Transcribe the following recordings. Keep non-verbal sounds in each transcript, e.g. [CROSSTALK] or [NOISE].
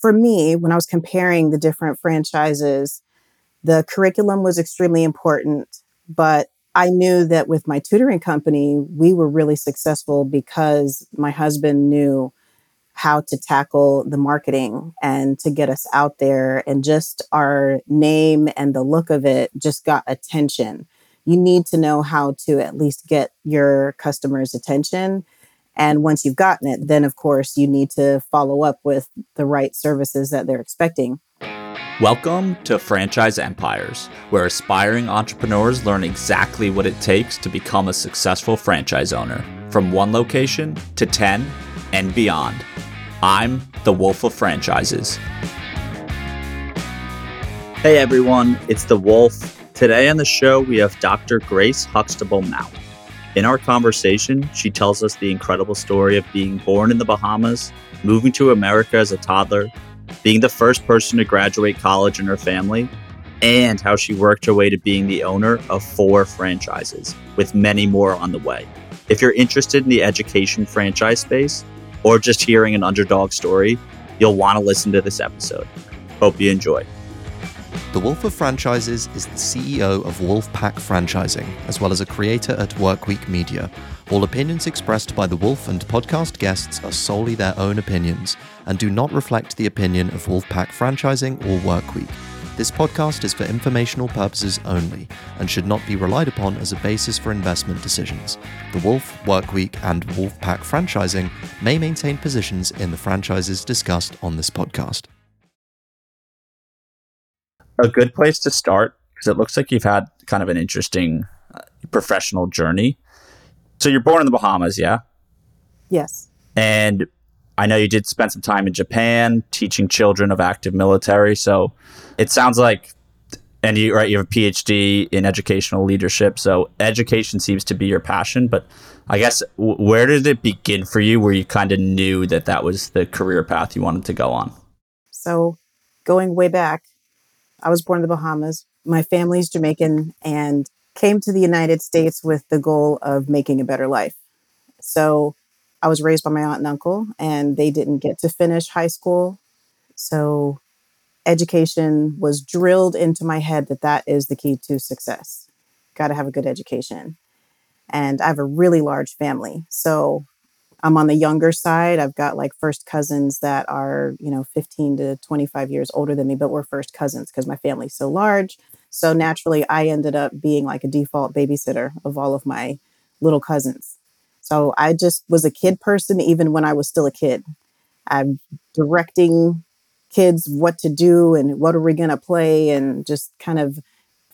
for me, when I was comparing the different franchises, the curriculum was extremely important, but I knew that with my tutoring company, we were really successful because my husband knew how to tackle the marketing and to get us out there. And just our name and the look of it just got attention. You need to know how to at least get your customers' attention. And once you've gotten it, then of course you need to follow up with the right services that they're expecting. Welcome to Franchise Empires, where aspiring entrepreneurs learn exactly what it takes to become a successful franchise owner, from one location to 10 and beyond. I'm the Wolf of Franchises. Hey everyone, it's the Wolf. Today on the show, we have Dr. Grace Huxtable Mount. In our conversation, she tells us the incredible story of being born in the Bahamas, moving to America as a toddler, being the first person to graduate college in her family, and how she worked her way to being the owner of four franchises, with many more on the way. If you're interested in the education franchise space, or just hearing an underdog story, you'll want to listen to this episode. Hope you enjoy. The Wolf of Franchises is the CEO of Wolfpack Franchising, as well as a creator at Workweek Media. All opinions expressed by the Wolf and podcast guests are solely their own opinions and do not reflect the opinion of Wolfpack Franchising or Workweek. This podcast is for informational purposes only and should not be relied upon as a basis for investment decisions. The Wolf, Workweek, and Wolfpack Franchising may maintain positions in the franchises discussed on this podcast a good place to start because it looks like you've had kind of an interesting uh, professional journey. So you're born in the Bahamas, yeah? Yes. And I know you did spend some time in Japan teaching children of active military. So it sounds like, and you right, you have a PhD in educational leadership. So education seems to be your passion. But I guess w- where did it begin for you, where you kind of knew that that was the career path you wanted to go on? So going way back, I was born in the Bahamas. My family's Jamaican and came to the United States with the goal of making a better life. So I was raised by my aunt and uncle, and they didn't get to finish high school. So education was drilled into my head that that is the key to success. Got to have a good education. And I have a really large family. So I'm on the younger side. I've got like first cousins that are, you know, 15 to 25 years older than me, but we're first cousins because my family's so large. So naturally, I ended up being like a default babysitter of all of my little cousins. So I just was a kid person, even when I was still a kid. I'm directing kids what to do and what are we going to play and just kind of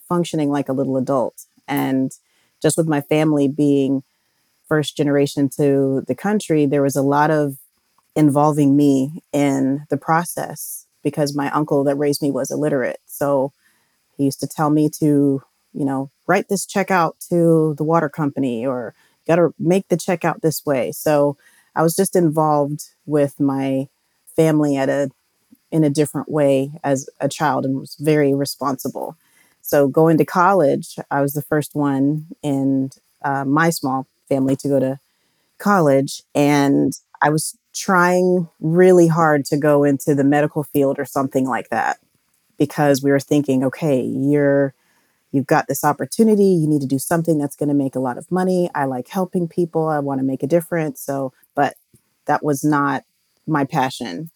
functioning like a little adult. And just with my family being first generation to the country, there was a lot of involving me in the process because my uncle that raised me was illiterate. So he used to tell me to, you know, write this check out to the water company or got to make the check out this way. So I was just involved with my family at a in a different way as a child and was very responsible. So going to college, I was the first one in uh, my small family to go to college. And I was trying really hard to go into the medical field or something like that because we were thinking, okay, you're you've got this opportunity, you need to do something that's going to make a lot of money. I like helping people, I want to make a difference. So, but that was not my passion.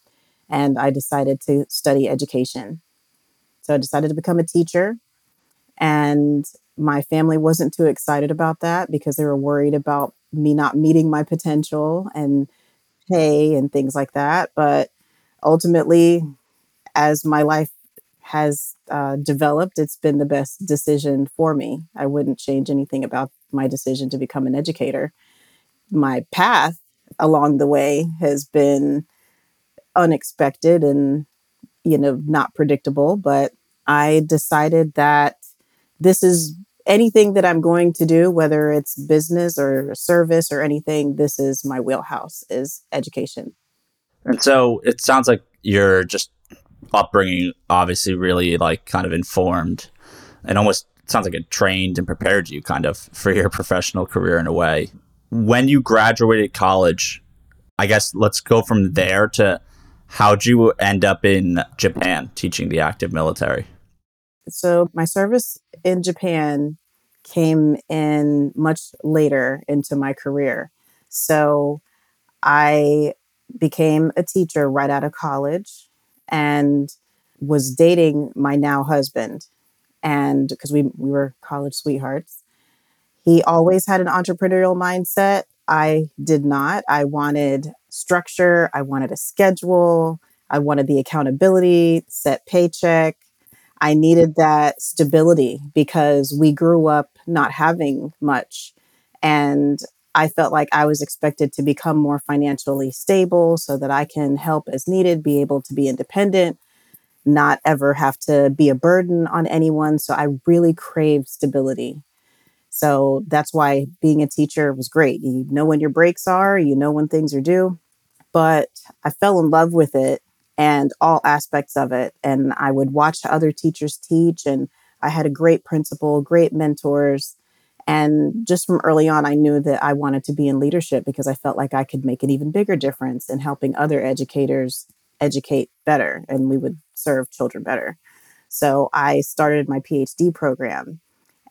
And I decided to study education. So I decided to become a teacher. And my family wasn't too excited about that because they were worried about me not meeting my potential and pay and things like that. But ultimately, as my life has uh, developed, it's been the best decision for me. I wouldn't change anything about my decision to become an educator. My path along the way has been unexpected and you know not predictable but i decided that this is anything that I'm going to do, whether it's business or service or anything, this is my wheelhouse is education. And so it sounds like you're just upbringing, obviously, really like kind of informed and almost sounds like it trained and prepared you kind of for your professional career in a way. When you graduated college, I guess let's go from there to how'd you end up in Japan teaching the active military? So, my service in Japan came in much later into my career. So, I became a teacher right out of college and was dating my now husband. And because we, we were college sweethearts, he always had an entrepreneurial mindset. I did not. I wanted structure, I wanted a schedule, I wanted the accountability, set paycheck. I needed that stability because we grew up not having much. And I felt like I was expected to become more financially stable so that I can help as needed, be able to be independent, not ever have to be a burden on anyone. So I really craved stability. So that's why being a teacher was great. You know when your breaks are, you know when things are due. But I fell in love with it and all aspects of it. And I would watch other teachers teach, and I had a great principal, great mentors and just from early on, I knew that I wanted to be in leadership because I felt like I could make an even bigger difference in helping other educators educate better and we would serve children better. So I started my PhD program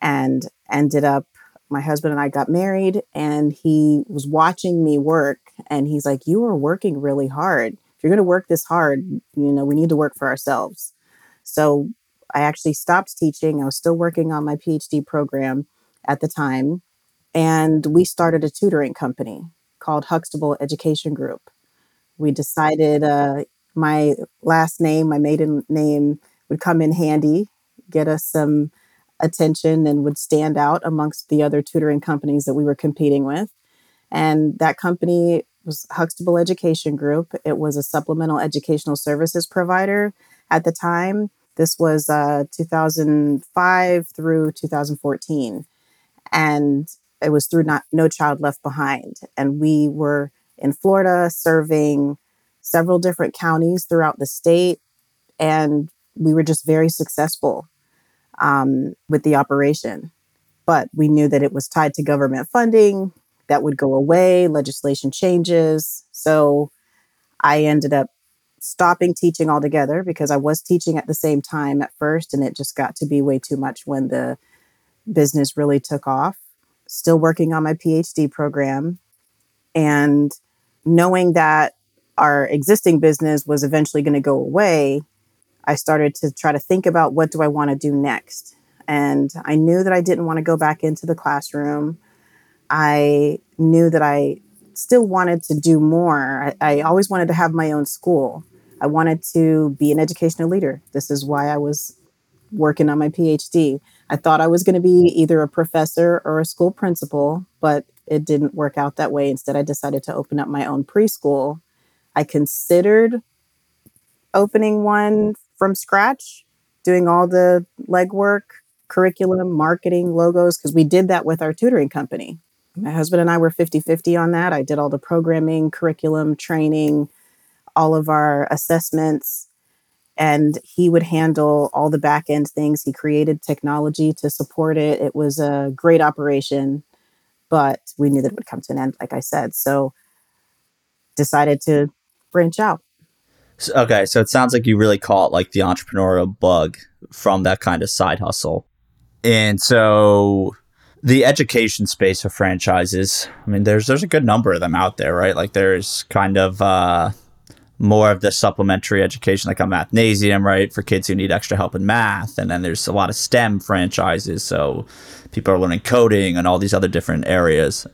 and ended up, my husband and I got married, and he was watching me work. And he's like, You are working really hard. If you're going to work this hard, you know, we need to work for ourselves. So I actually stopped teaching. I was still working on my PhD program at the time. And we started a tutoring company called Huxtable Education Group. We decided uh, my last name, my maiden name, would come in handy, get us some attention, and would stand out amongst the other tutoring companies that we were competing with. And that company was Huxtable Education Group. It was a supplemental educational services provider at the time. This was uh, 2005 through 2014 and it was through not no child left behind and we were in florida serving several different counties throughout the state and we were just very successful um, with the operation but we knew that it was tied to government funding that would go away legislation changes so i ended up stopping teaching altogether because i was teaching at the same time at first and it just got to be way too much when the business really took off. Still working on my PhD program and knowing that our existing business was eventually going to go away, I started to try to think about what do I want to do next. And I knew that I didn't want to go back into the classroom. I knew that I still wanted to do more. I, I always wanted to have my own school. I wanted to be an educational leader. This is why I was working on my PhD. I thought I was going to be either a professor or a school principal, but it didn't work out that way. Instead, I decided to open up my own preschool. I considered opening one from scratch, doing all the legwork, curriculum, marketing, logos, because we did that with our tutoring company. My husband and I were 50 50 on that. I did all the programming, curriculum, training, all of our assessments and he would handle all the back end things. He created technology to support it. It was a great operation, but we knew that it would come to an end, like I said. So decided to branch out. So, okay, so it sounds like you really caught like the entrepreneurial bug from that kind of side hustle. And so the education space of franchises, I mean there's there's a good number of them out there, right? Like there's kind of uh more of the supplementary education, like a mathnasium, right, for kids who need extra help in math. And then there's a lot of STEM franchises. So people are learning coding and all these other different areas.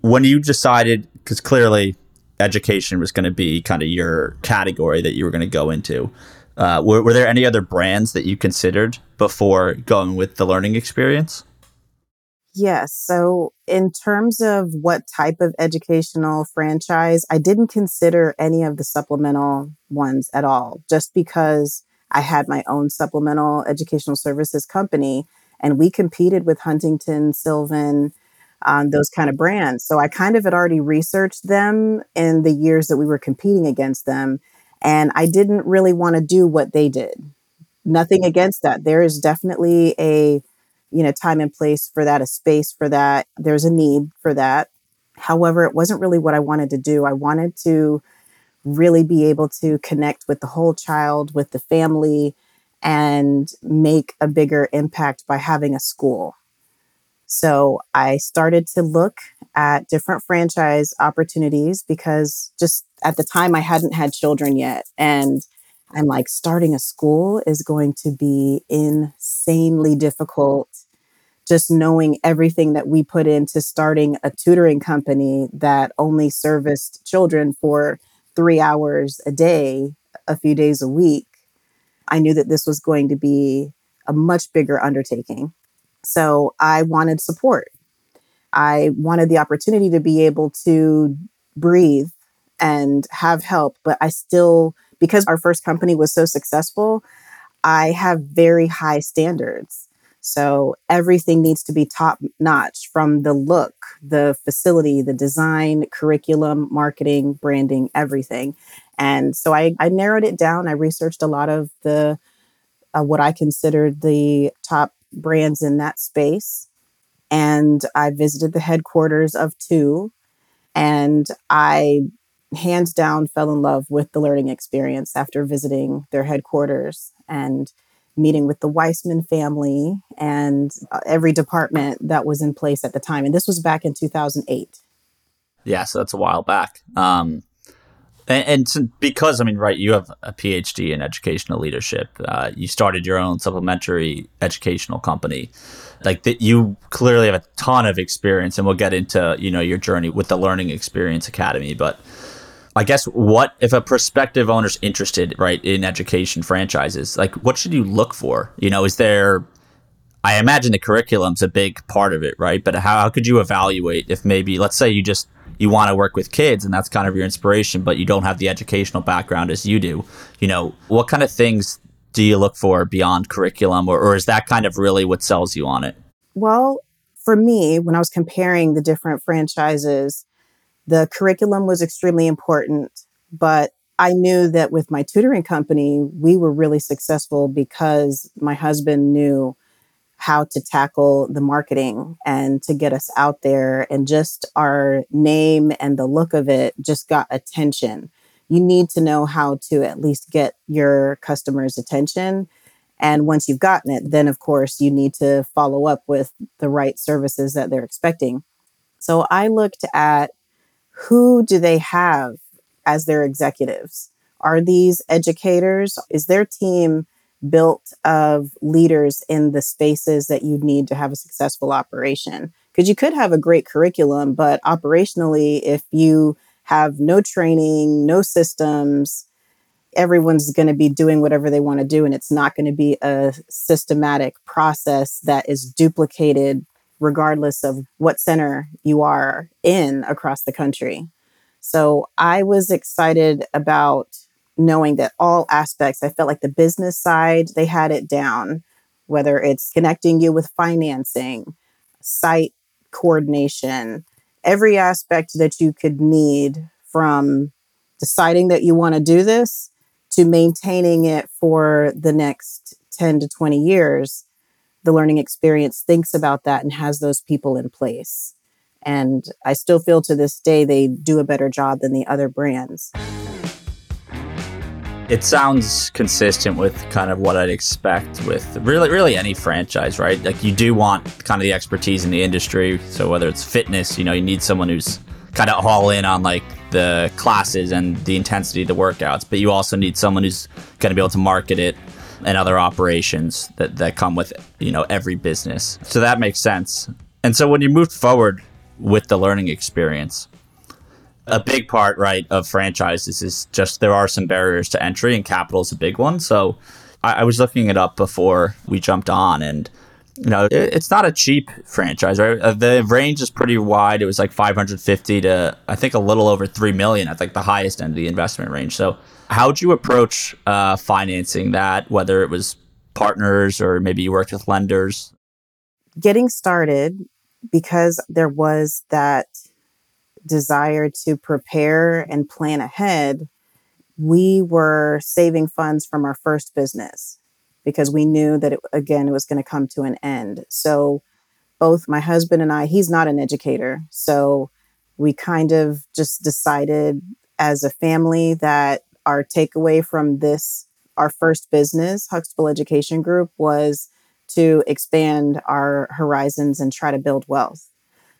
When you decided, because clearly education was going to be kind of your category that you were going to go into, uh, were, were there any other brands that you considered before going with the learning experience? Yes. So, in terms of what type of educational franchise, I didn't consider any of the supplemental ones at all, just because I had my own supplemental educational services company and we competed with Huntington, Sylvan, um, those kind of brands. So, I kind of had already researched them in the years that we were competing against them. And I didn't really want to do what they did. Nothing against that. There is definitely a you know time and place for that a space for that there's a need for that however it wasn't really what i wanted to do i wanted to really be able to connect with the whole child, with the family, and make a bigger impact by having a school. So I started to look at different franchise opportunities because just at the time I hadn't had children yet. And I'm like, starting a school is going to be insanely difficult. Just knowing everything that we put into starting a tutoring company that only serviced children for three hours a day, a few days a week, I knew that this was going to be a much bigger undertaking. So I wanted support. I wanted the opportunity to be able to breathe and have help, but I still, because our first company was so successful, I have very high standards. So everything needs to be top notch from the look, the facility, the design, curriculum, marketing, branding, everything. And so I, I narrowed it down. I researched a lot of the uh, what I considered the top brands in that space. And I visited the headquarters of two. And I hands down fell in love with the learning experience after visiting their headquarters and meeting with the Weissman family and uh, every department that was in place at the time. And this was back in 2008. Yeah, so that's a while back. Um, and, and, because I mean, right, you have a PhD in educational leadership. Uh, you started your own supplementary educational company. Like that, you clearly have a ton of experience, and we'll get into you know your journey with the Learning Experience Academy. But I guess what if a prospective owner's interested, right, in education franchises? Like, what should you look for? You know, is there I imagine the curriculum's a big part of it, right? But how, how could you evaluate if maybe, let's say you just you want to work with kids and that's kind of your inspiration, but you don't have the educational background as you do, you know, what kind of things do you look for beyond curriculum or, or is that kind of really what sells you on it? Well, for me, when I was comparing the different franchises, the curriculum was extremely important, but I knew that with my tutoring company, we were really successful because my husband knew how to tackle the marketing and to get us out there. And just our name and the look of it just got attention. You need to know how to at least get your customers' attention. And once you've gotten it, then of course you need to follow up with the right services that they're expecting. So I looked at who do they have as their executives? Are these educators? Is their team built of leaders in the spaces that you need to have a successful operation. Because you could have a great curriculum, but operationally, if you have no training, no systems, everyone's going to be doing whatever they want to do. And it's not going to be a systematic process that is duplicated regardless of what center you are in across the country. So I was excited about knowing that all aspects, I felt like the business side, they had it down, whether it's connecting you with financing, site coordination, every aspect that you could need from deciding that you want to do this to maintaining it for the next 10 to 20 years. The learning experience thinks about that and has those people in place. And I still feel to this day they do a better job than the other brands. It sounds consistent with kind of what I'd expect with really, really any franchise, right? Like you do want kind of the expertise in the industry. So whether it's fitness, you know, you need someone who's kind of all in on like the classes and the intensity of the workouts, but you also need someone who's going to be able to market it and other operations that, that come with, you know, every business. So that makes sense. And so when you move forward with the learning experience, a big part, right, of franchises is just there are some barriers to entry, and capital is a big one. So I, I was looking it up before we jumped on, and you know, it, it's not a cheap franchise, right? Uh, the range is pretty wide. It was like 550 to I think a little over three million at like the highest end of the investment range. So how'd you approach uh, financing that? Whether it was partners or maybe you worked with lenders? Getting started because there was that desire to prepare and plan ahead, we were saving funds from our first business because we knew that it, again it was going to come to an end. So both my husband and I, he's not an educator, so we kind of just decided as a family that our takeaway from this, our first business, Huxtable Education Group, was to expand our horizons and try to build wealth.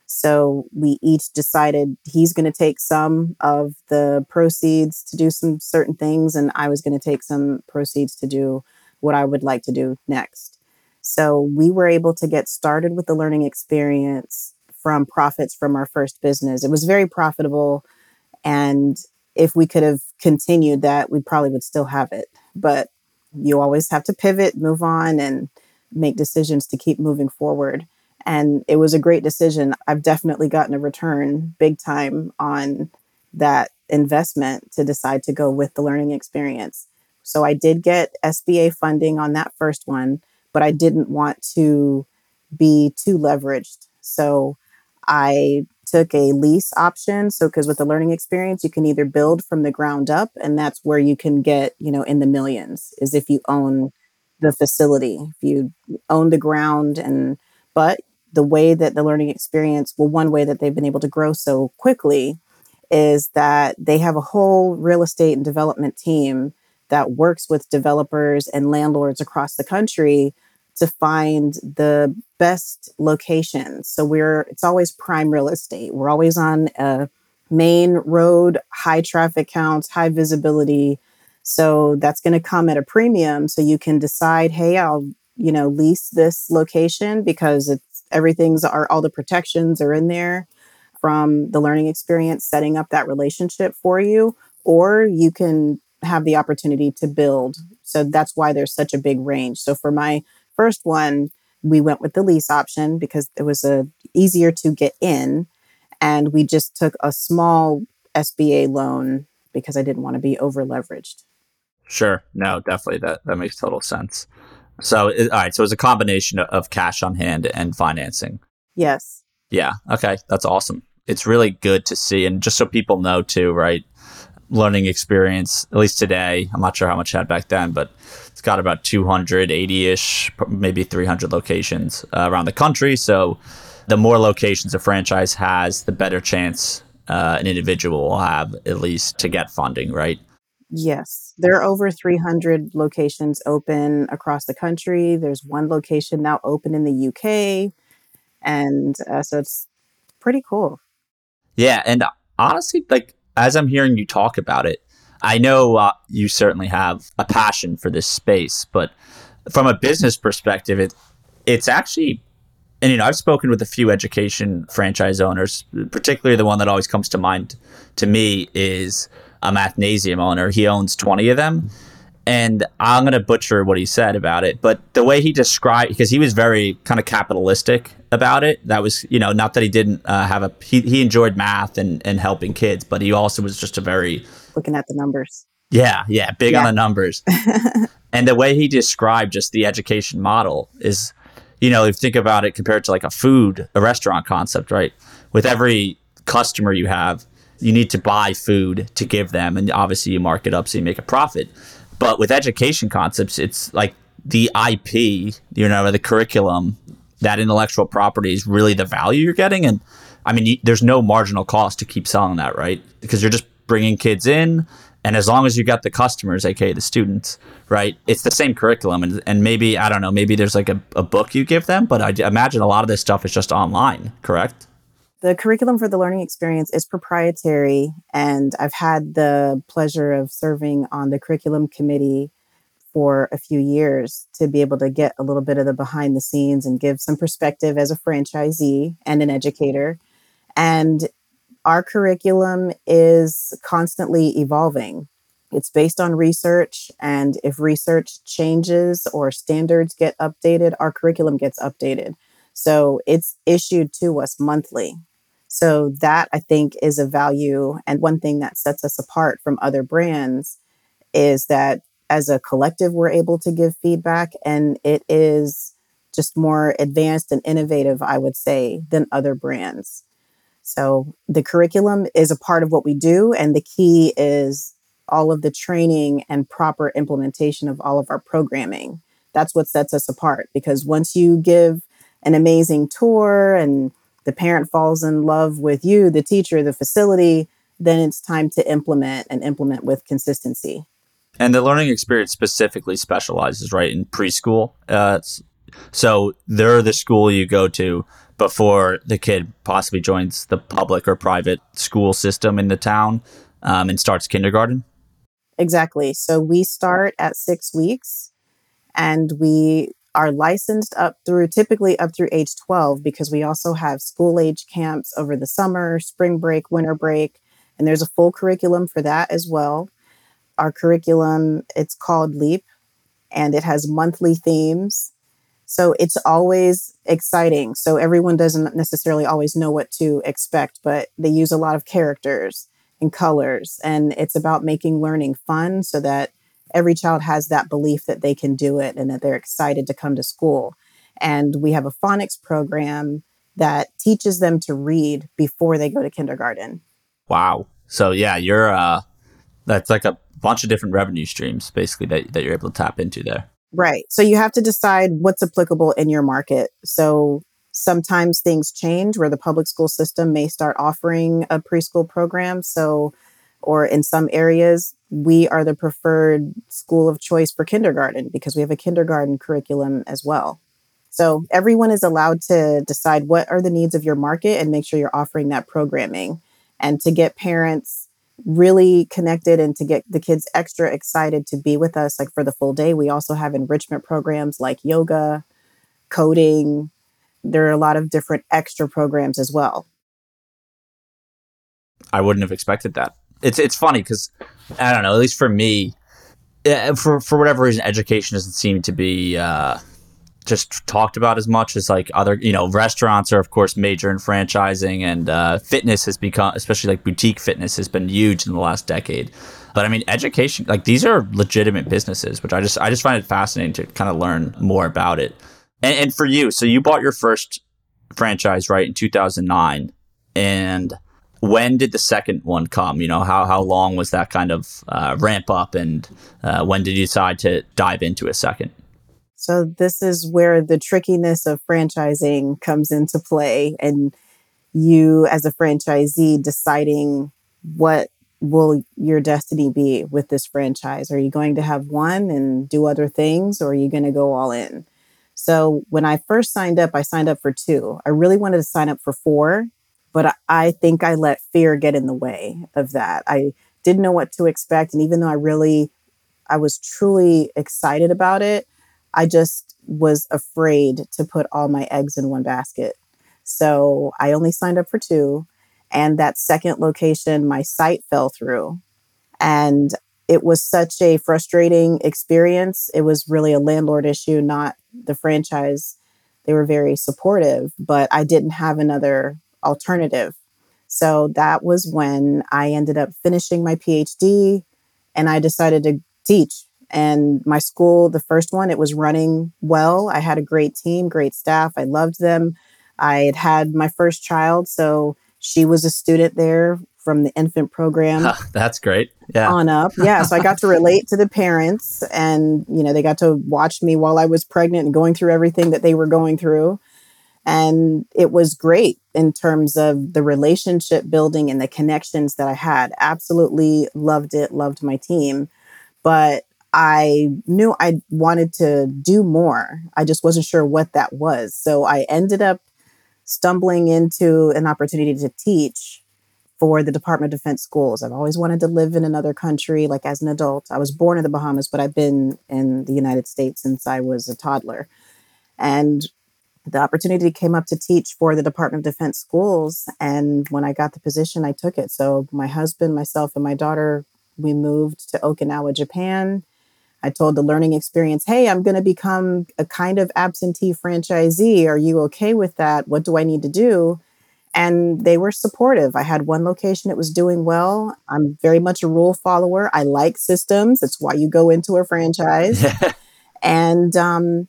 So we each decided he's going to take some of the proceeds to do some certain things, and I was going to take some proceeds to do what I would like to do next. So we were able to get started with the learning experience from profits from our first business. It was very profitable. And if we could have continued that, we probably would still have it. But you always have to pivot, move on, and make decisions to keep moving forward. And it was a great decision. I've definitely gotten a return big time on that investment to decide to go with the learning experience. So I did get SBA funding on that first one, but I didn't want to be too leveraged. So I took a lease option. So, because with the learning experience, you can either build from the ground up, and that's where you can get, you know, in the millions, is if you own the facility, if you own the ground. And, but the way that the learning experience, well, one way that they've been able to grow so quickly is that they have a whole real estate and development team that works with developers and landlords across the country to find the best locations. So we're it's always prime real estate. We're always on a main road, high traffic counts, high visibility. So that's going to come at a premium so you can decide, "Hey, I'll, you know, lease this location because it's everything's are all the protections are in there from the learning experience setting up that relationship for you or you can have the opportunity to build. So that's why there's such a big range. So for my first one, we went with the lease option because it was a easier to get in and we just took a small SBA loan because I didn't want to be over leveraged. Sure. No, definitely that that makes total sense. So, all right, so it's a combination of cash on hand and financing. Yes. Yeah. Okay, that's awesome. It's really good to see and just so people know too, right? Learning experience, at least today, I'm not sure how much I had back then, but it's got about 280 ish, maybe 300 locations uh, around the country. So the more locations a franchise has, the better chance uh, an individual will have, at least, to get funding, right? Yes. There are over 300 locations open across the country. There's one location now open in the UK. And uh, so it's pretty cool. Yeah. And honestly, like, as I'm hearing you talk about it, I know uh, you certainly have a passion for this space, but from a business perspective, it it's actually, and you know, I've spoken with a few education franchise owners, particularly the one that always comes to mind to me is a mathnasium owner. He owns 20 of them. And I'm going to butcher what he said about it, but the way he described, because he was very kind of capitalistic about it. That was, you know, not that he didn't uh, have a, he, he enjoyed math and, and helping kids, but he also was just a very, looking at the numbers. Yeah, yeah, big yeah. on the numbers. [LAUGHS] and the way he described just the education model is, you know, if you think about it compared to like a food, a restaurant concept, right? With every customer you have, you need to buy food to give them, and obviously you mark it up so you make a profit. But with education concepts, it's like the IP, you know, the curriculum, that intellectual property is really the value you're getting. And I mean, you, there's no marginal cost to keep selling that, right? Because you're just bringing kids in. And as long as you got the customers, aka the students, right, it's the same curriculum. And, and maybe, I don't know, maybe there's like a, a book you give them, but I imagine a lot of this stuff is just online, correct? The curriculum for the learning experience is proprietary, and I've had the pleasure of serving on the curriculum committee for a few years to be able to get a little bit of the behind the scenes and give some perspective as a franchisee and an educator. And our curriculum is constantly evolving. It's based on research, and if research changes or standards get updated, our curriculum gets updated. So it's issued to us monthly. So that I think is a value. And one thing that sets us apart from other brands is that as a collective, we're able to give feedback, and it is just more advanced and innovative, I would say, than other brands. So the curriculum is a part of what we do, and the key is all of the training and proper implementation of all of our programming. That's what sets us apart because once you give an amazing tour and the parent falls in love with you, the teacher, the facility, then it's time to implement and implement with consistency. And the learning experience specifically specializes, right, in preschool. Uh, so they're the school you go to before the kid possibly joins the public or private school system in the town um, and starts kindergarten. Exactly. So we start at six weeks and we are licensed up through typically up through age 12 because we also have school age camps over the summer, spring break, winter break, and there's a full curriculum for that as well. Our curriculum, it's called LEAP and it has monthly themes. So it's always exciting. So everyone doesn't necessarily always know what to expect, but they use a lot of characters and colors and it's about making learning fun so that every child has that belief that they can do it and that they're excited to come to school. And we have a phonics program that teaches them to read before they go to kindergarten. Wow. So yeah, you're uh that's like a bunch of different revenue streams basically that, that you're able to tap into there. Right. So you have to decide what's applicable in your market. So sometimes things change where the public school system may start offering a preschool program. So or in some areas, we are the preferred school of choice for kindergarten because we have a kindergarten curriculum as well. So everyone is allowed to decide what are the needs of your market and make sure you're offering that programming. And to get parents really connected and to get the kids extra excited to be with us, like for the full day, we also have enrichment programs like yoga, coding. There are a lot of different extra programs as well. I wouldn't have expected that it's it's funny because I don't know. At least for me, for for whatever reason, education doesn't seem to be uh, just talked about as much as like other. You know, restaurants are of course major in franchising, and uh, fitness has become, especially like boutique fitness, has been huge in the last decade. But I mean, education like these are legitimate businesses, which I just I just find it fascinating to kind of learn more about it. And, and for you, so you bought your first franchise right in 2009, and when did the second one come? You know, how, how long was that kind of uh, ramp up and uh, when did you decide to dive into a second? So, this is where the trickiness of franchising comes into play, and you, as a franchisee, deciding what will your destiny be with this franchise. Are you going to have one and do other things, or are you going to go all in? So, when I first signed up, I signed up for two. I really wanted to sign up for four but I think I let fear get in the way of that. I didn't know what to expect. And even though I really, I was truly excited about it, I just was afraid to put all my eggs in one basket. So I only signed up for two. And that second location, my site fell through. And it was such a frustrating experience. It was really a landlord issue, not the franchise. They were very supportive, but I didn't have another alternative. So that was when I ended up finishing my PhD and I decided to teach. And my school, the first one, it was running well. I had a great team, great staff. I loved them. I had had my first child, so she was a student there from the infant program. [LAUGHS] That's great. Yeah. On up. [LAUGHS] Yeah. So I got to relate to the parents and, you know, they got to watch me while I was pregnant and going through everything that they were going through. And it was great in terms of the relationship building and the connections that I had. Absolutely loved it, loved my team. But I knew I wanted to do more. I just wasn't sure what that was. So I ended up stumbling into an opportunity to teach for the Department of Defense schools. I've always wanted to live in another country, like as an adult. I was born in the Bahamas, but I've been in the United States since I was a toddler. And the opportunity came up to teach for the Department of Defense schools. And when I got the position, I took it. So my husband, myself, and my daughter, we moved to Okinawa, Japan. I told the learning experience, hey, I'm going to become a kind of absentee franchisee. Are you okay with that? What do I need to do? And they were supportive. I had one location that was doing well. I'm very much a rule follower. I like systems. That's why you go into a franchise. [LAUGHS] and um,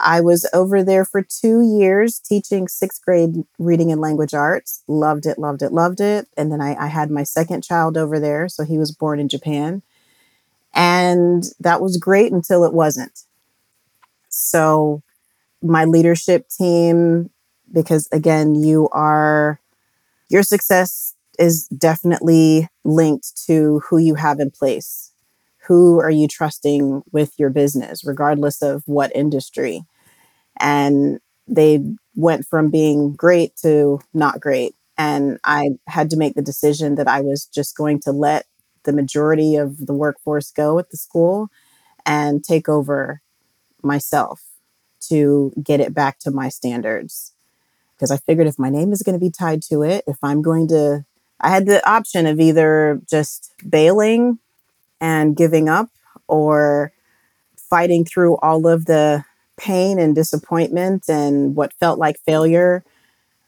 I was over there for two years teaching sixth grade reading and language arts. Loved it, loved it, loved it. And then I, I, had my second child over there. So he was born in Japan. And that was great until it wasn't. So my leadership team, because again, you are, your success is definitely linked to who you have in place. Who are you trusting with your business, regardless of what industry? And they went from being great to not great. And I had to make the decision that I was just going to let the majority of the workforce go at the school and take over myself to get it back to my standards. Because I figured if my name is going to be tied to it, if I'm going to, I had the option of either just bailing and giving up or fighting through all of the pain and disappointment and what felt like failure.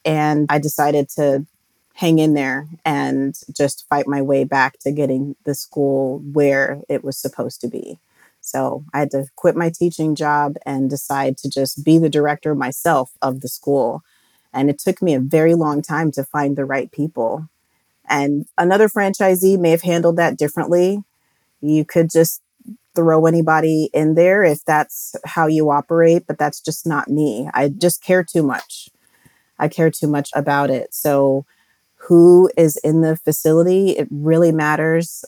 And I decided to hang in there and just fight my way back to getting the school where it was supposed to be. So I had to quit my teaching job and decide to just be the director myself of the school. And it took me a very long time to find the right people. And another franchisee may have handled that differently. You could just throw anybody in there if that's how you operate, but that's just not me. I just care too much. I care too much about it. So, who is in the facility, it really matters.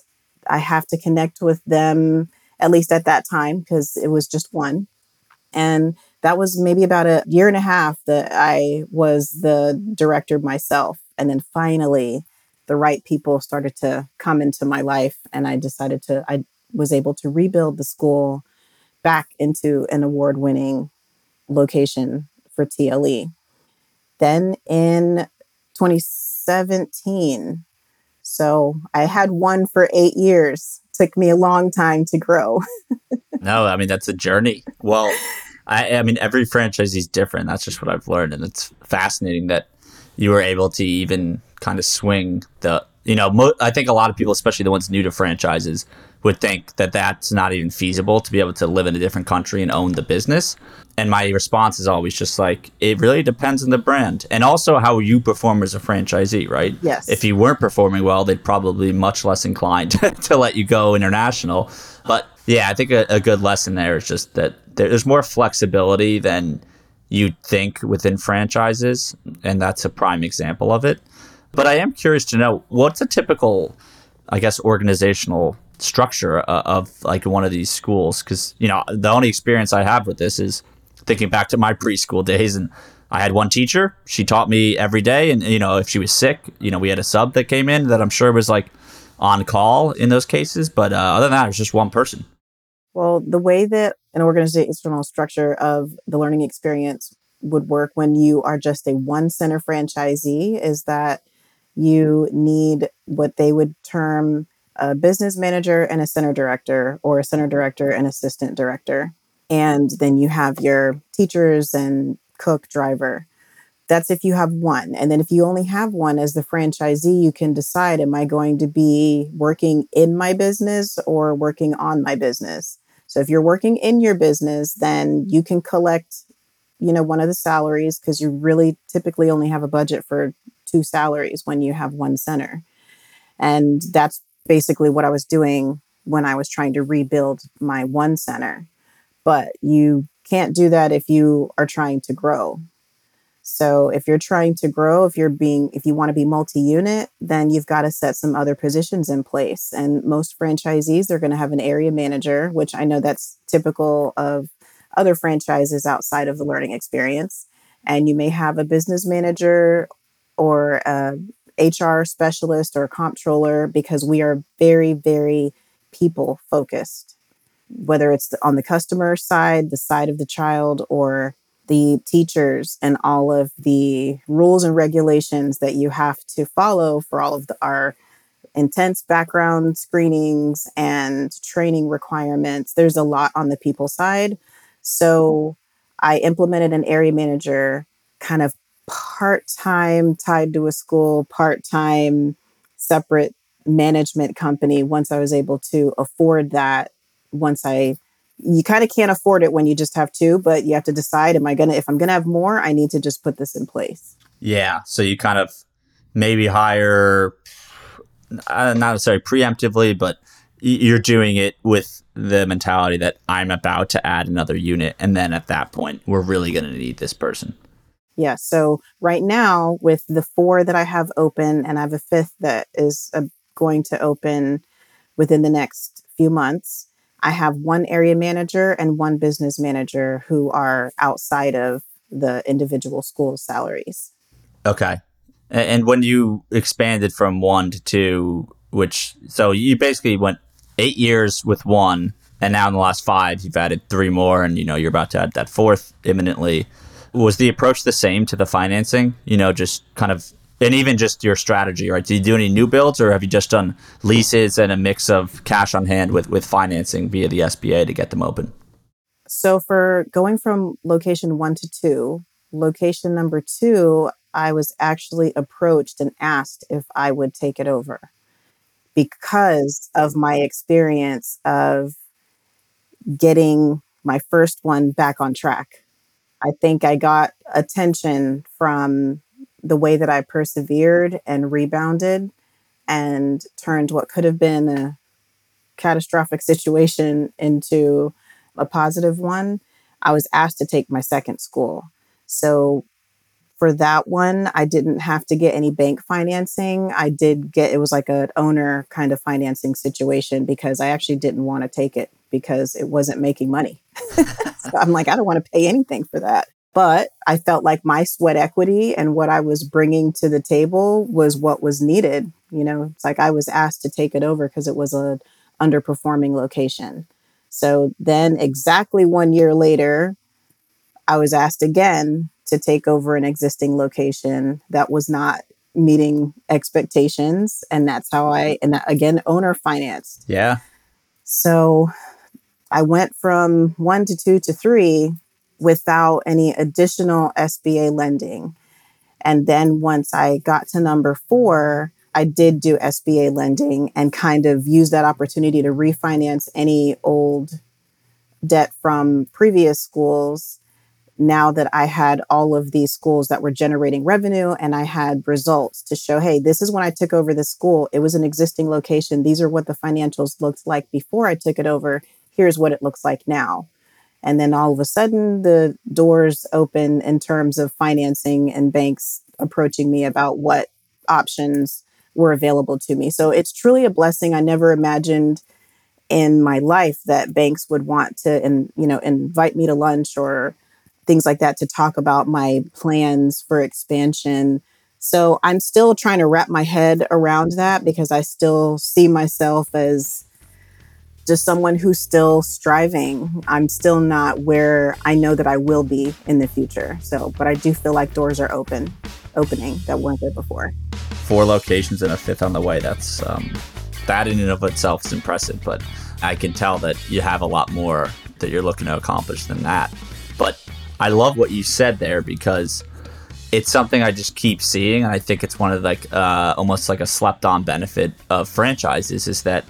I have to connect with them at least at that time, because it was just one. And that was maybe about a year and a half that I was the director myself. And then finally, the right people started to come into my life. And I decided to, I was able to rebuild the school back into an award winning location for TLE. Then in 2017, so I had one for eight years took me a long time to grow. [LAUGHS] no, I mean that's a journey. Well, I, I mean every franchisee is different. That's just what I've learned, and it's fascinating that you were able to even kind of swing the. You know, mo- I think a lot of people, especially the ones new to franchises, would think that that's not even feasible to be able to live in a different country and own the business. And my response is always just like, it really depends on the brand and also how you perform as a franchisee, right? Yes. If you weren't performing well, they'd probably be much less inclined [LAUGHS] to let you go international. But yeah, I think a, a good lesson there is just that there's more flexibility than you'd think within franchises. And that's a prime example of it. But I am curious to know what's a typical, I guess, organizational structure uh, of like one of these schools? Because you know the only experience I have with this is thinking back to my preschool [LAUGHS] days and I had one teacher. She taught me every day and you know if she was sick you know we had a sub that came in that I'm sure was like on call in those cases but uh, other than that it was just one person. Well the way that an organizational structure of the learning experience would work when you are just a one center franchisee is that you need what they would term a business manager and a center director, or a center director and assistant director. And then you have your teachers and cook driver. That's if you have one. And then if you only have one as the franchisee, you can decide am I going to be working in my business or working on my business? So if you're working in your business, then you can collect, you know, one of the salaries because you really typically only have a budget for two salaries when you have one center. And that's basically what I was doing when I was trying to rebuild my one center. But you can't do that if you are trying to grow. So if you're trying to grow, if you're being if you want to be multi-unit, then you've got to set some other positions in place. And most franchisees are going to have an area manager, which I know that's typical of other franchises outside of the learning experience. And you may have a business manager or a HR specialist or a comptroller because we are very, very people focused, whether it's on the customer side, the side of the child, or the teachers and all of the rules and regulations that you have to follow for all of the, our intense background screenings and training requirements. There's a lot on the people side. So I implemented an area manager kind of part time tied to a school, part time separate management company once I was able to afford that. Once I, you kind of can't afford it when you just have two, but you have to decide, am I going to, if I'm going to have more, I need to just put this in place. Yeah. So you kind of maybe hire, not necessarily preemptively, but you're doing it with the mentality that I'm about to add another unit. And then at that point, we're really going to need this person. Yeah. So right now, with the four that I have open, and I have a fifth that is uh, going to open within the next few months, I have one area manager and one business manager who are outside of the individual school salaries. Okay. And when you expanded from one to two, which so you basically went eight years with one, and now in the last five you've added three more, and you know you're about to add that fourth imminently. Was the approach the same to the financing? You know, just kind of, and even just your strategy, right? Did you do any new builds, or have you just done leases and a mix of cash on hand with with financing via the SBA to get them open? So for going from location one to two, location number two, I was actually approached and asked if I would take it over because of my experience of getting my first one back on track. I think I got attention from the way that I persevered and rebounded and turned what could have been a catastrophic situation into a positive one. I was asked to take my second school. So for that one, I didn't have to get any bank financing. I did get it was like an owner kind of financing situation because I actually didn't want to take it because it wasn't making money. [LAUGHS] [LAUGHS] so I'm like, I don't want to pay anything for that. But I felt like my sweat equity and what I was bringing to the table was what was needed. You know, it's like I was asked to take it over because it was a underperforming location. So then, exactly one year later, I was asked again to take over an existing location that was not meeting expectations. And that's how I, and that, again, owner financed. Yeah. So I went from one to two to three without any additional SBA lending. And then once I got to number four, I did do SBA lending and kind of use that opportunity to refinance any old debt from previous schools. Now that I had all of these schools that were generating revenue and I had results to show, hey, this is when I took over the school. It was an existing location. These are what the financials looked like before I took it over. Here's what it looks like now. And then all of a sudden, the doors open in terms of financing and banks approaching me about what options were available to me. So it's truly a blessing. I never imagined in my life that banks would want to and you know invite me to lunch or things like that to talk about my plans for expansion. So I'm still trying to wrap my head around that because I still see myself as just someone who's still striving. I'm still not where I know that I will be in the future. So, but I do feel like doors are open, opening that weren't there before. Four locations and a fifth on the way. That's um, that in and of itself is impressive, but I can tell that you have a lot more that you're looking to accomplish than that. But I love what you said there because it's something I just keep seeing, and I think it's one of like uh, almost like a slept-on benefit of franchises is that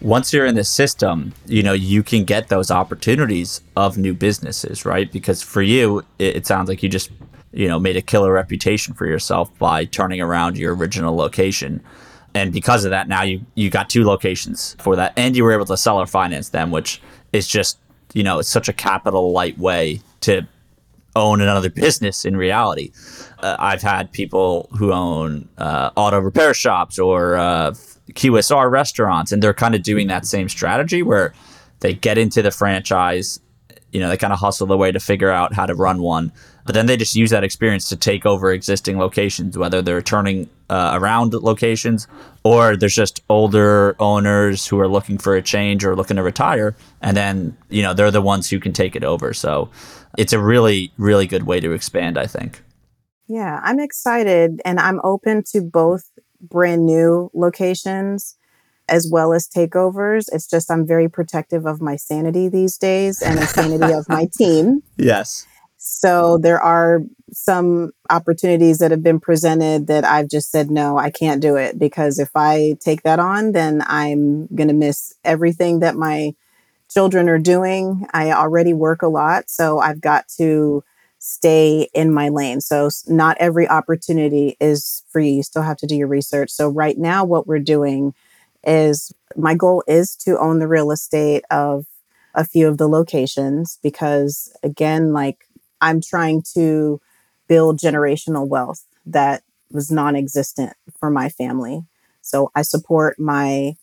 once you're in the system, you know you can get those opportunities of new businesses, right? Because for you, it, it sounds like you just you know made a killer reputation for yourself by turning around your original location and because of that now you you got two locations for that and you were able to sell or finance them which is just you know it's such a capital light way to own another business in reality. Uh, i've had people who own uh, auto repair shops or uh, qsr restaurants and they're kind of doing that same strategy where they get into the franchise you know they kind of hustle their way to figure out how to run one but then they just use that experience to take over existing locations whether they're turning uh, around locations or there's just older owners who are looking for a change or looking to retire and then you know they're the ones who can take it over. So it's a really really good way to expand i think Yeah, I'm excited and I'm open to both brand new locations as well as takeovers. It's just I'm very protective of my sanity these days and the sanity of my [LAUGHS] team. yes So there are some opportunities that have been presented that I've just said, no, I can't do it because if I take that on, then I'm going to miss everything that my children are doing. I already work a lot, so I've got to stay in my lane. So not every opportunity is you. You still have to do your research. So right now, what we're doing is my goal is to own the real estate of a few of the locations because again, like I'm trying to build generational wealth that was non existent for my family. So I support my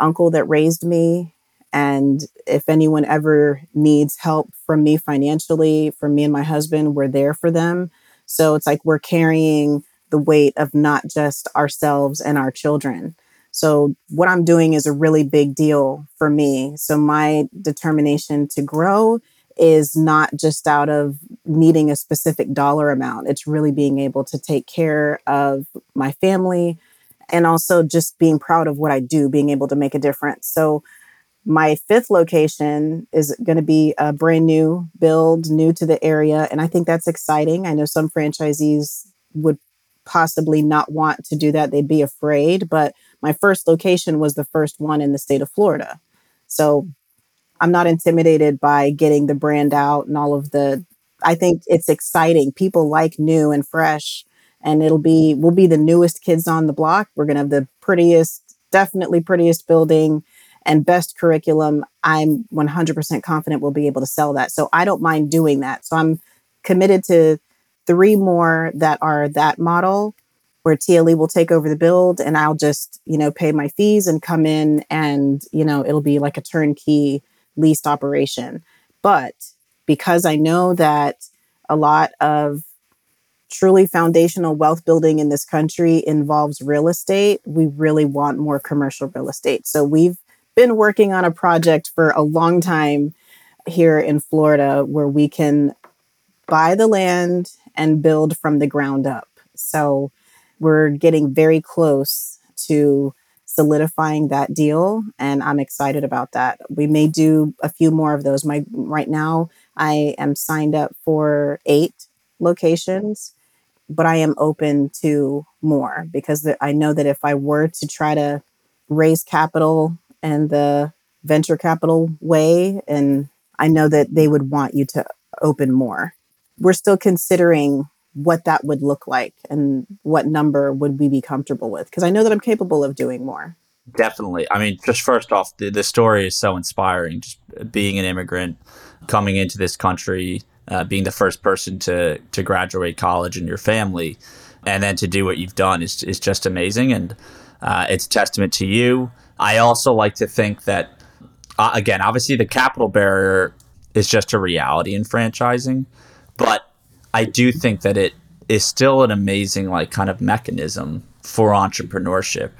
uncle that raised me. And if anyone ever needs help from me financially, from me and my husband, we're there for them. So it's like we're carrying the weight of not just ourselves and our children. So, what I'm doing is a really big deal for me. So, my determination to grow is not just out of needing a specific dollar amount, it's really being able to take care of my family and also just being proud of what I do, being able to make a difference. So, my fifth location is going to be a brand new build, new to the area. And I think that's exciting. I know some franchisees would possibly not want to do that, they'd be afraid. But my first location was the first one in the state of Florida. So I'm not intimidated by getting the brand out and all of the I think it's exciting. People like new and fresh and it'll be we'll be the newest kids on the block. We're going to have the prettiest definitely prettiest building and best curriculum. I'm 100% confident we'll be able to sell that. So I don't mind doing that. So I'm committed to three more that are that model where TLE will take over the build and I'll just, you know, pay my fees and come in and, you know, it'll be like a turnkey leased operation. But because I know that a lot of truly foundational wealth building in this country involves real estate, we really want more commercial real estate. So we've been working on a project for a long time here in Florida where we can buy the land and build from the ground up. So we're getting very close to solidifying that deal and i'm excited about that we may do a few more of those my right now i am signed up for eight locations but i am open to more because i know that if i were to try to raise capital and the venture capital way and i know that they would want you to open more. We're still considering what that would look like and what number would we be comfortable with because i know that i'm capable of doing more. Definitely. I mean just first off the, the story is so inspiring just being an immigrant coming into this country uh, being the first person to to graduate college in your family and then to do what you've done is, is just amazing and uh, it's a testament to you i also like to think that uh, again obviously the capital barrier is just a reality in franchising but I do think that it is still an amazing like kind of mechanism for entrepreneurship,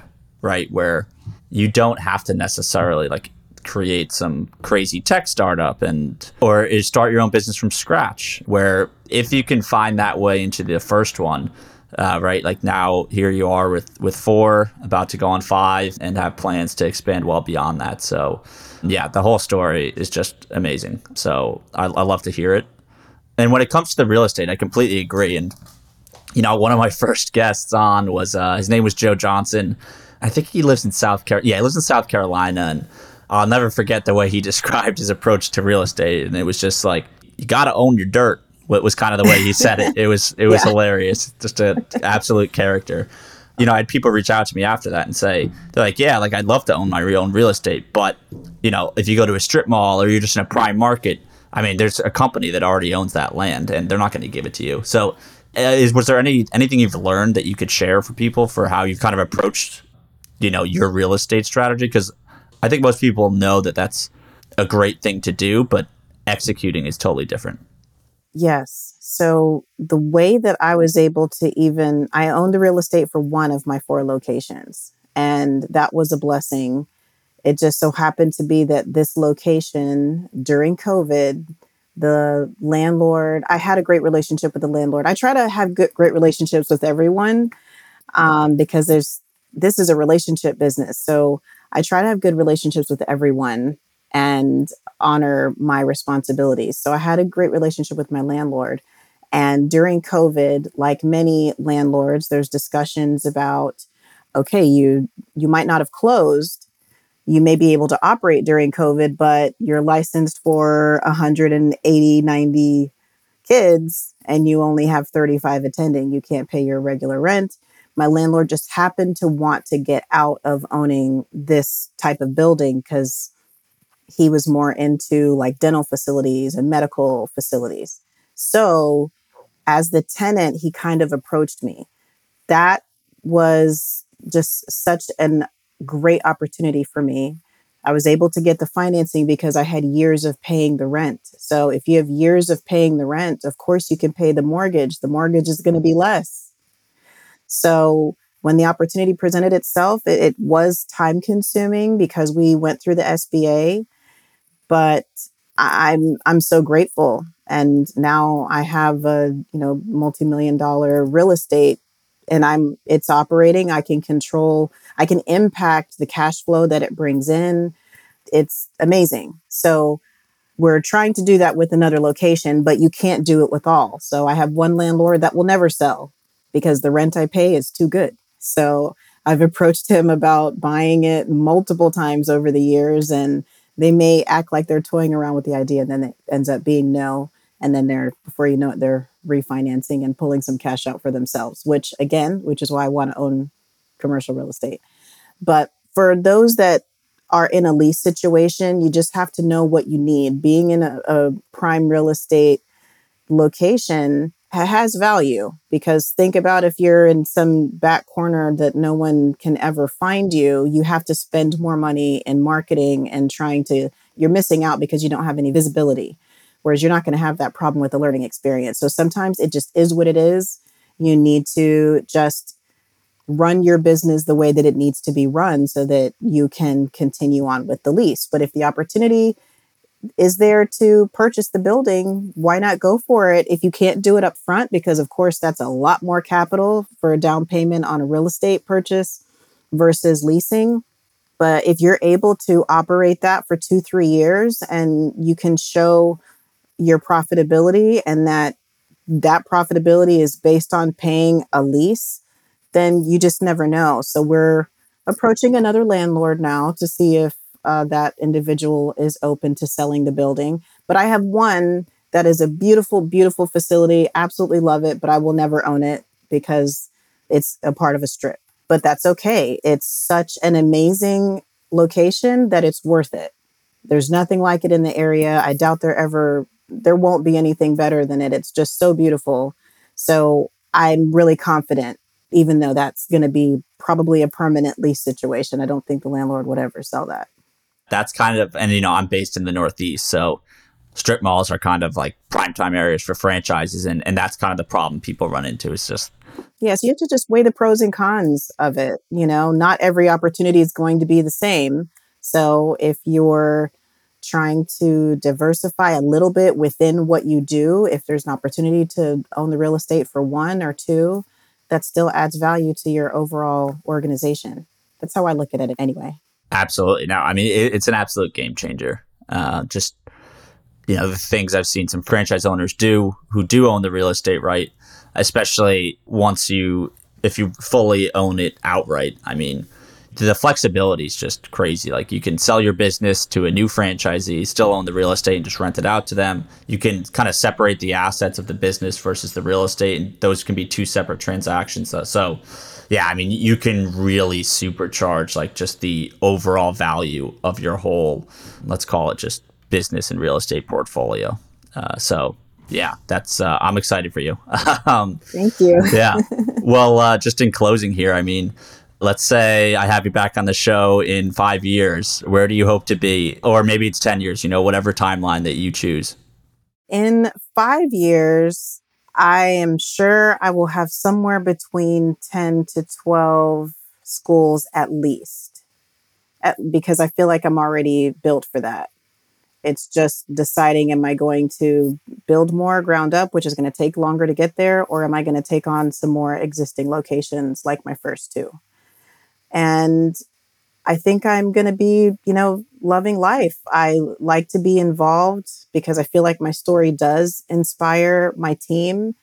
right? Where you don't have to necessarily like create some crazy tech startup and or start your own business from scratch where if you can find that way into the first one uh, right like now here you are with with four about to go on five and have plans to expand well beyond that so yeah the whole story is just amazing so I, I love to hear it and when it comes to the real estate, I completely agree. And you know, one of my [LAUGHS] first guests on was uh, his name was Joe Johnson. I think he lives in South Carolina. Yeah, he lives in South Carolina, and I'll never forget the way he [LAUGHS] described his approach to real estate. And it was just like you got to own your dirt. Was kind of the way he said it. It was it was yeah. hilarious. Just an absolute character. You know, I had people reach out to me after that and say they're like, "Yeah, like I'd love to own my real own real estate, but you know, if you go to a strip mall or you're just in a prime market." I mean, there's a company that already owns that land, and they're not going to give it to you. So, uh, is was there any anything you've learned that you could share for people for how you've kind of approached, you know, your real estate strategy? Because I think most people know that that's a great thing to do, but executing is totally different. Yes. So the way that I was able to even I owned the real estate for one of my four locations, and that was a blessing it just so happened to be that this location during COVID, the landlord, I had a great relationship with the landlord. I try to have good, great relationships with everyone um, because there's this is a relationship business. So I try to have good relationships with everyone and honor my responsibilities. So I had a great relationship with my landlord. And during COVID, like many landlords, there's discussions about, okay, you you might not have closed, you may be able to operate during COVID, but you're licensed for 180, 90 kids and you only have 35 attending. You can't pay your regular rent. My landlord just happened to want to get out of owning this type of building because he was more into like dental facilities and medical facilities. So as the tenant, he kind of approached me. That was just such a great opportunity for me. I was able to get the financing because I had years of paying the rent. So if you have years of paying the rent, of course you can pay the mortgage. The mortgage is going to be less. So when the opportunity presented itself, it, it was time consuming because we went through the SBA, but I'm I'm so grateful. And now I have a you know multi-million dollar real estate and I'm it's operating. I can control, I can impact the cash flow that it brings in. It's amazing. So we're trying to do that with another location, but you can't do it with all. So I have one landlord that will never sell because the rent I pay is too good. So I've approached him about buying it multiple times over the years and they may act like they're toying around with the idea and then it ends up being no and then they're before you know it they're refinancing and pulling some cash out for themselves which again which is why i want to own commercial real estate. But for those that are in a lease situation you just have to know what you need. Being in a, a prime real estate location has value because think about if you're in some back corner that no one can ever find you you have to spend more money in marketing and trying to you're missing out because you don't have any visibility Whereas you're not going to have that problem with the learning experience. So sometimes it just is what it is. You need to just run your business the way that it needs to be run so that you can continue on with the lease. But if the opportunity is there to purchase the building, why not go for it if you can't do it up front? Because, of course, that's a lot more capital for a down payment on a real estate purchase versus leasing. But if you're able to operate that for two, three years and you can show your profitability and that that profitability is based on paying a lease, then you just never know. So we're approaching another landlord now to see if uh, that individual is open to selling the building. But I have one that is a beautiful, beautiful facility. Absolutely love it, but I will never own it because it's a part of a strip. But that's okay. It's such an amazing location that it's worth it. There's nothing like it in the area. I doubt there ever there won't be anything better than it. It's just so beautiful. So I'm really confident, even though that's going to be probably a permanent lease situation. I don't think the landlord would ever sell that. That's kind of, and you know, I'm based in the Northeast. So strip malls are kind of like prime time areas for franchises. And, and that's kind of the problem people run into. It's just, Yes, you have to just weigh the pros and cons of it. You know, not every opportunity is going to be the same. So if you're trying to diversify a little bit within what you do. If there's an opportunity to own the real estate for one or two, that still adds value to your overall organization. That's how I look at it anyway. Absolutely. Now, I mean, it, it's an absolute game changer. Uh, just, you know, the things I've seen some franchise owners do who do own the real estate right, especially once you, if you fully own it outright. I mean, the flexibility is just crazy. Like you can sell your business to a new franchisee, still own the real estate and just rent it out to them. You can kind of separate the assets of the business versus the real estate, and those can be two separate transactions. So, yeah, I mean, you can really supercharge like just the overall value of your whole, let's call it just business and real estate portfolio. Uh, so, yeah, that's uh, I'm excited for you. [LAUGHS] um, Thank you. [LAUGHS] yeah. Well, uh, just in closing here, I mean, let's say I have you back on the show in five years. Where do you hope to be? Or maybe it's 10 years, you know, whatever timeline that you choose. In five years, I am sure I will have somewhere between 10 to 12 schools at least, at, because I feel like I'm already built for that. It's just deciding am I going to build more ground up, which is going to take longer to get there, or am I going to take on some more existing locations like my first two? And I think I'm going to be, you know, loving life. I like to be involved because I feel like my story does inspire my team.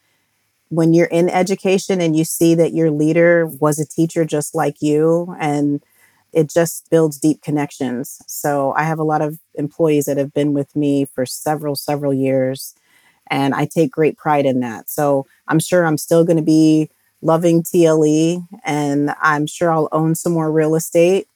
When you're in education and you see that your leader was a teacher just like you, and it just builds deep connections. So I have a lot of employees that have been with me for several, several years, and I take great pride in that. So I'm sure I'm still going to be loving TLE, and I'm sure I'll own some more real estate.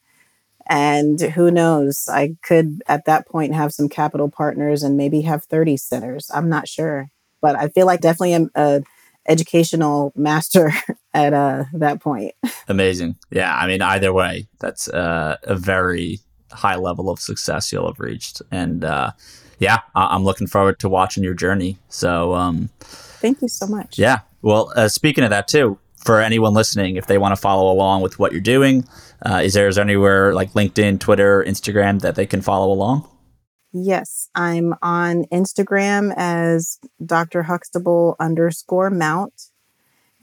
And who knows, I could at that point have some capital partners and maybe have 30 centers. I'm not sure. But I feel like definitely a, a educational master [LAUGHS] at uh, that point. [LAUGHS] Amazing. Yeah. I mean, either way, that's uh, a very high level of success you'll have reached. And uh, yeah, I- am looking forward to watching your journey. So, um, thank you so much. Yeah. Well, uh, speaking of that too, for anyone listening, if they want to follow along with what you're doing, uh, is there is there anywhere like LinkedIn, Twitter, Instagram that they can follow along? Yes, I'm on Instagram as Dr. Huxtable underscore Mount,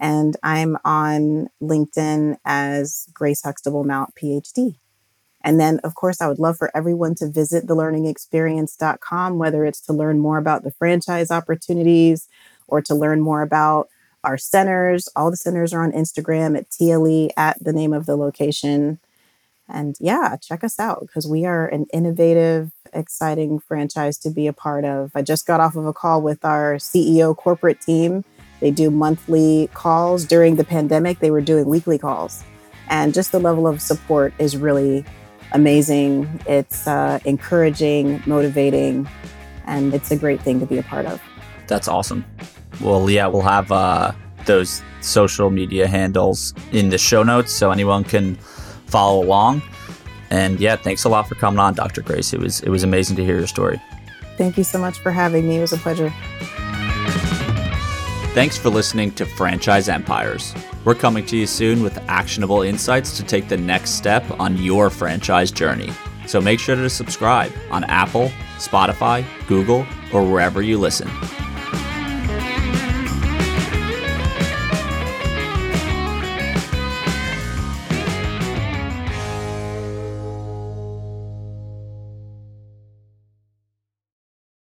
and I'm on LinkedIn as Grace Huxtable Mount PhD. And then, of course, I would love for everyone to visit thelearningexperience.com, whether it's to learn more about the franchise opportunities or to learn more about our centers. All the centers are on Instagram at TLE at the name of the location. And yeah, check us out because we are an innovative, exciting franchise to be a part of. I just got off of a call with our CEO corporate team. They do monthly calls. During the pandemic, they were doing weekly calls. And just the level of support is really amazing. It's uh, encouraging, motivating, and it's a great thing to be a part of. That's awesome. Well, yeah, we'll have uh, those social media handles in the show notes so anyone can follow along. And yeah, thanks a lot for coming on, Dr. Grace. It was it was amazing to hear your story. Thank you so much for having me. It was a pleasure. Thanks for listening to Franchise Empires. We're coming to you soon with actionable insights to take the next step on your franchise journey. So make sure to subscribe on Apple, Spotify, Google, or wherever you listen.